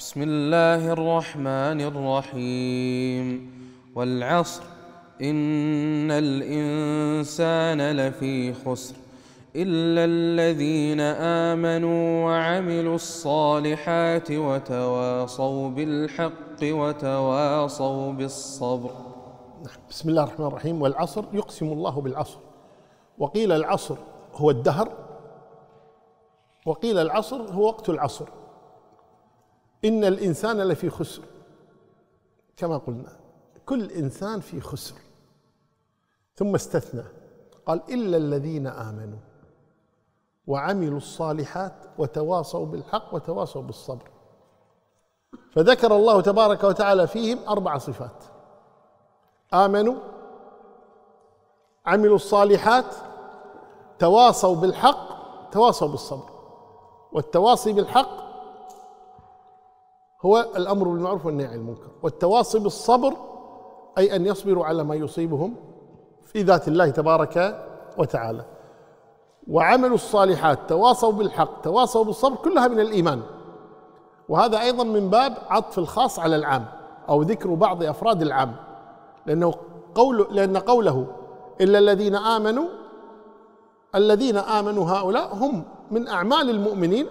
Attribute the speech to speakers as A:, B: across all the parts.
A: بسم الله الرحمن الرحيم. والعصر إن الإنسان لفي خسر. إلا الذين آمنوا وعملوا الصالحات وتواصوا بالحق وتواصوا بالصبر.
B: بسم الله الرحمن الرحيم. والعصر يقسم الله بالعصر. وقيل العصر هو الدهر وقيل العصر هو وقت العصر. إن الإنسان لفي خسر. كما قلنا كل إنسان في خسر. ثم استثنى قال إلا الذين آمنوا وعملوا الصالحات وتواصوا بالحق وتواصوا بالصبر. فذكر الله تبارك وتعالى فيهم أربع صفات. آمنوا عملوا الصالحات تواصوا بالحق تواصوا بالصبر. والتواصي بالحق هو الأمر بالمعروف والنهي عن المنكر والتواصي بالصبر أي أن يصبروا على ما يصيبهم في ذات الله تبارك وتعالى. وعملوا الصالحات تواصوا بالحق تواصوا بالصبر كلها من الإيمان. وهذا أيضا من باب عطف الخاص على العام أو ذكر بعض أفراد العام. لأنه قول لأن قوله إلا الذين آمنوا الذين آمنوا هؤلاء هم من أعمال المؤمنين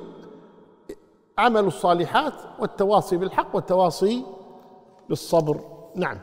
B: عمل الصالحات والتواصي بالحق والتواصي بالصبر. نعم.